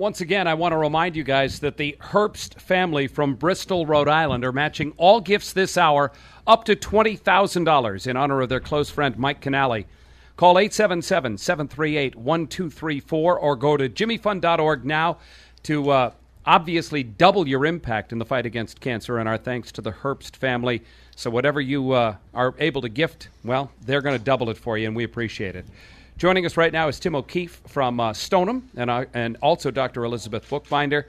Once again, I want to remind you guys that the Herbst family from Bristol, Rhode Island are matching all gifts this hour up to $20,000 in honor of their close friend Mike Canali. Call 877 738 1234 or go to jimmyfund.org now to uh, obviously double your impact in the fight against cancer. And our thanks to the Herbst family. So, whatever you uh, are able to gift, well, they're going to double it for you, and we appreciate it. Joining us right now is Tim O'Keefe from uh, Stoneham and, uh, and also Dr. Elizabeth Bookbinder.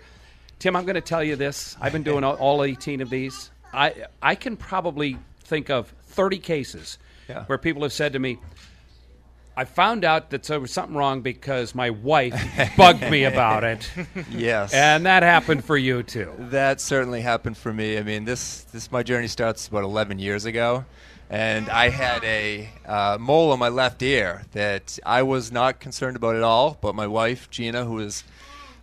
Tim, I'm going to tell you this. I've been doing all, all 18 of these. I, I can probably think of 30 cases Yeah. where people have said to me, I found out that there was something wrong because my wife bugged me about it. Yes. And that happened for you too. That certainly happened for me. I mean, this this my journey starts about 11 years ago, and I had a uh, mole on my left ear that I was not concerned about at all. But my wife Gina, who was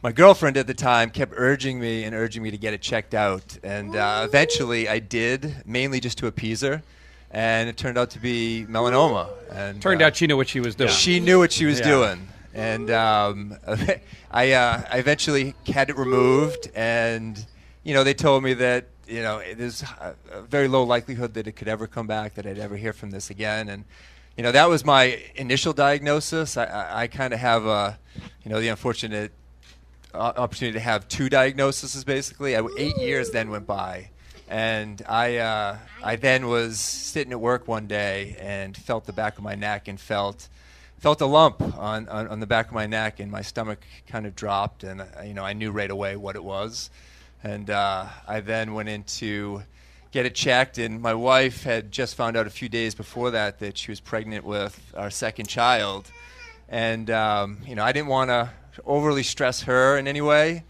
my girlfriend at the time, kept urging me and urging me to get it checked out, and uh, eventually I did, mainly just to appease her. And it turned out to be melanoma. And Turned uh, out she knew what she was doing. she knew what she was Yeah. doing, and um, I, uh, I eventually had it removed, and you know they told me that you know there's a, a very low likelihood that it could ever come back, that I'd ever hear from this again, and you know that was my initial diagnosis. I, I, I kind of have a, you know, the unfortunate opportunity to have two diagnoses. Basically, I, eight years then went by. And I, uh, I then was sitting at work one day and felt the back of my neck and felt, felt a lump on, on, on the back of my neck and my stomach kind of dropped and uh, you know I knew right away what it was, and uh, I then went in to get it checked and my wife had just found out a few days before that that she was pregnant with our second child, and um, you know I didn't want to overly stress her in any way.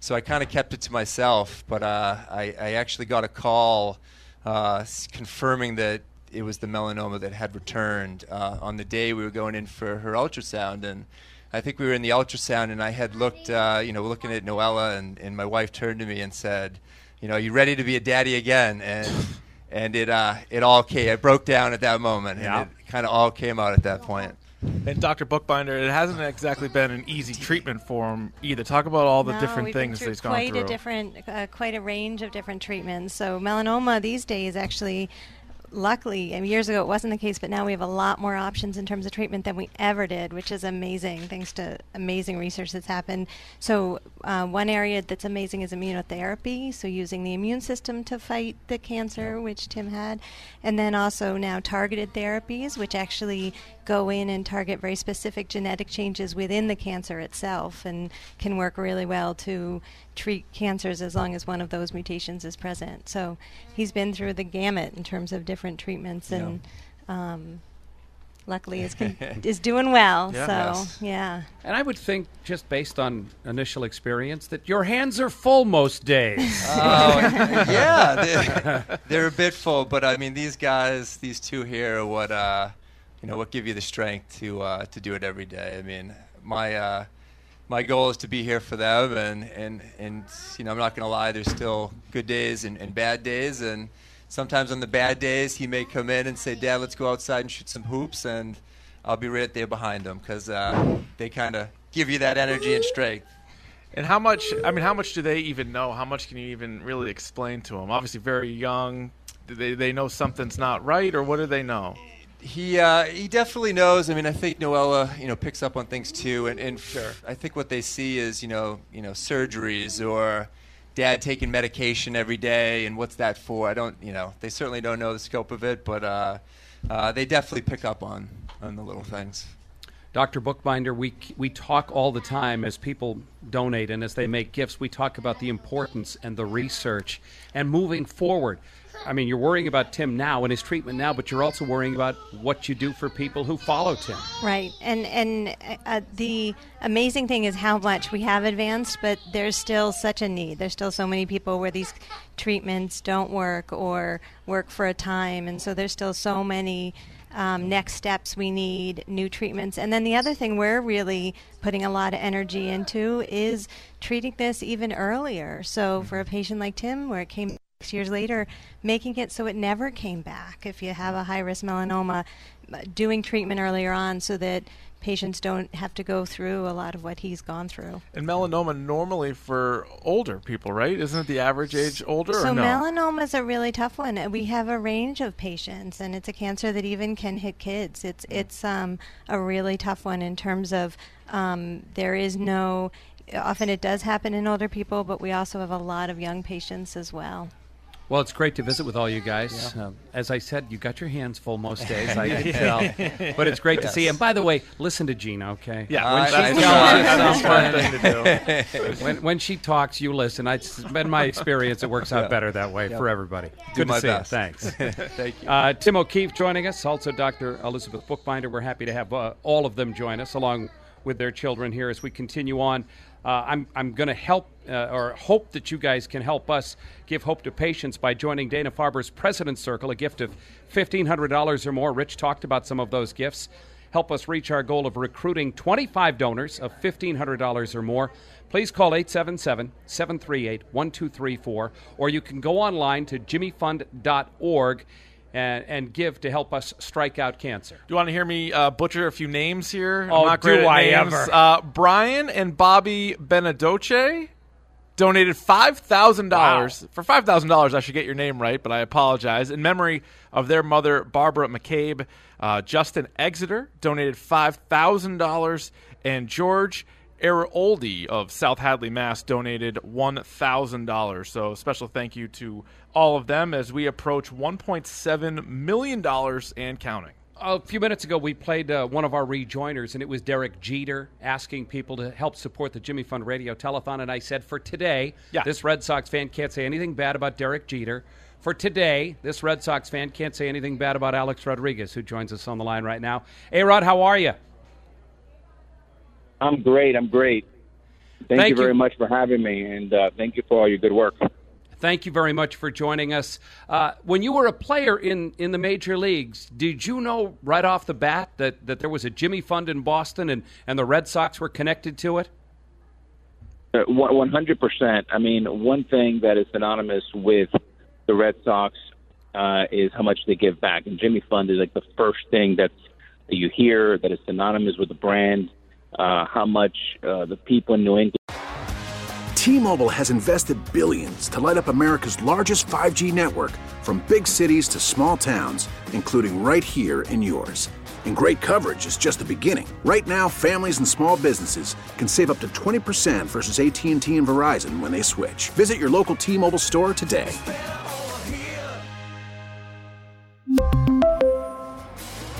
So I kind of kept it to myself, but uh, I, I actually got a call uh, confirming that it was the melanoma that had returned uh, on the day we were going in for her ultrasound. And I think we were in the ultrasound, and I had looked, uh, you know, looking at Noella, and, and my wife turned to me and said, "You know, you ready to be a daddy again?" And and it uh, it all came. I broke down at that moment, Yeah. and it kind of all came out at that point. And Dr. Bookbinder, it hasn't exactly been an easy treatment for him either. Talk about all the No, different we've been things that through he's gone quite through. a different, uh, quite a range of different treatments. So melanoma these days actually. Luckily, I mean, years ago it wasn't the case, but now we have a lot more options in terms of treatment than we ever did, which is amazing, thanks to amazing research that's happened. So, uh, one area that's amazing is immunotherapy, so using the immune system to fight the cancer, which Tim had, and then also now targeted therapies, which actually go in and target very specific genetic changes within the cancer itself and can work really well to treat cancers as long as one of those mutations is present. So he's been through the gamut in terms of different treatments and um, luckily is, con- is doing well. Yeah. so, Yes. yeah. And I would think, just based on initial experience, that your hands are full most days. Oh, yeah, they're, they're a bit full, but I mean, these guys, these two here, are what uh, you know, what give you the strength to uh, to do it every day. I mean, my uh, my goal is to be here for them, and and and you know, I'm not gonna lie, there's still good days and, and bad days, and sometimes on the bad days, he may come in and say, "Dad, let's go outside and shoot some hoops," and I'll be right there behind him because uh, they kind of give you that energy and strength. And how much? I mean, how much do they even know? How much can you even really explain to them? Obviously, very young. Do they they know something's not right, or what do they know? He uh, he definitely knows. I mean, I think Noella, you know, picks up on things too, and, and Sure. I think what they see is, you know, you know, surgeries or dad taking medication every day, and what's that for? I don't, you know, they certainly don't know the scope of it, but uh, uh, they definitely pick up on on the little things. Dr. Bookbinder, we, we talk all the time as people donate and as they make gifts, we talk about the importance and the research and moving forward. I mean, you're worrying about Tim now and his treatment now, but you're also worrying about what you do for people who follow Tim. Right, and and uh, the amazing thing is how much we have advanced, but there's still such a need. There's still so many people where these treatments don't work or work for a time, and so there's still so many um, next steps we need, new treatments. And then the other thing we're really putting a lot of energy into is treating this even earlier. So for a patient like Tim, where it came six years later, making it so it never came back. If you have a high risk melanoma, doing treatment earlier on so that patients don't have to go through a lot of what he's gone through. And melanoma normally for older people, right? Isn't it the average age older So or no? melanoma is a really tough one. Uh, We have a range of patients, and it's a cancer that even can hit kids. It's it's um, a really tough one in terms of um, there is no. Often it does happen in older people, but we also have a lot of young patients as well. Well, it's great to visit with all you guys. Um, as I said, you got your hands full most days, I can tell. But it's great to see you. And by the way, listen to Gina, okay? yeah, Uh, when I- she I tells try. you that's the smart thing to do. When, when she talks, you listen. It's been my experience. It works out better that way for everybody. Good my to see best. you. Thanks. Thank you. Uh, Tim O'Keefe joining us, also Dr. Elizabeth Bookbinder. We're happy to have uh, all of them join us, along with their children here as we continue on. Uh, I'm, I'm going to help uh, or hope that you guys can help us give hope to patients by joining Dana Farber's President's Circle, a gift of $1,500 or more. Rich talked about some of those gifts. Help us reach our goal of recruiting 25 donors of $1,500 or more. Please call 877 738 1234, or you can go online to jimmyfund.org and, and give to help us strike out cancer. Do you want to hear me uh, butcher a few names here? Oh, I'm not do I names. ever. Uh, Brian and Bobby Benedoce donated five thousand dollars. For five thousand dollars, I should get your name right, but I apologize. In memory of their mother, Barbara McCabe, uh, Justin Exeter donated five thousand dollars, and George. Eroldi of South Hadley, Mass. donated $1,000. So, special thank you to all of them as we approach $1.7 million and counting. A few minutes ago, we played uh, one of our rejoiners, and it was Derek Jeter asking people to help support the Jimmy Fund Radio Telethon. And I said, for today, Yeah. this Red Sox fan can't say anything bad about Derek Jeter. For today, this Red Sox fan can't say anything bad about Alex Rodriguez, who joins us on the line right now. Hey, Rod, how are you? I'm great. I'm great. Thank, Thank you very you. much for having me, and uh, thank you for all your good work. Thank you very much for joining us. Uh, when you were a player in, in the major leagues, did you know right off the bat that, that there was a Jimmy Fund in Boston and, and the Red Sox were connected to it? Uh, One hundred percent. I mean, one thing that is synonymous with the Red Sox uh, is how much they give back, and Jimmy Fund is like the first thing that's that you hear that is synonymous with the brand. Uh, how much uh, the people in New England. T-Mobile has invested billions to light up America's largest 5G network from big cities to small towns, including right here in yours. And great coverage is just the beginning. Right now, families and small businesses can save up to 20% versus AT&T and Verizon when they switch. Visit your local T-Mobile store today.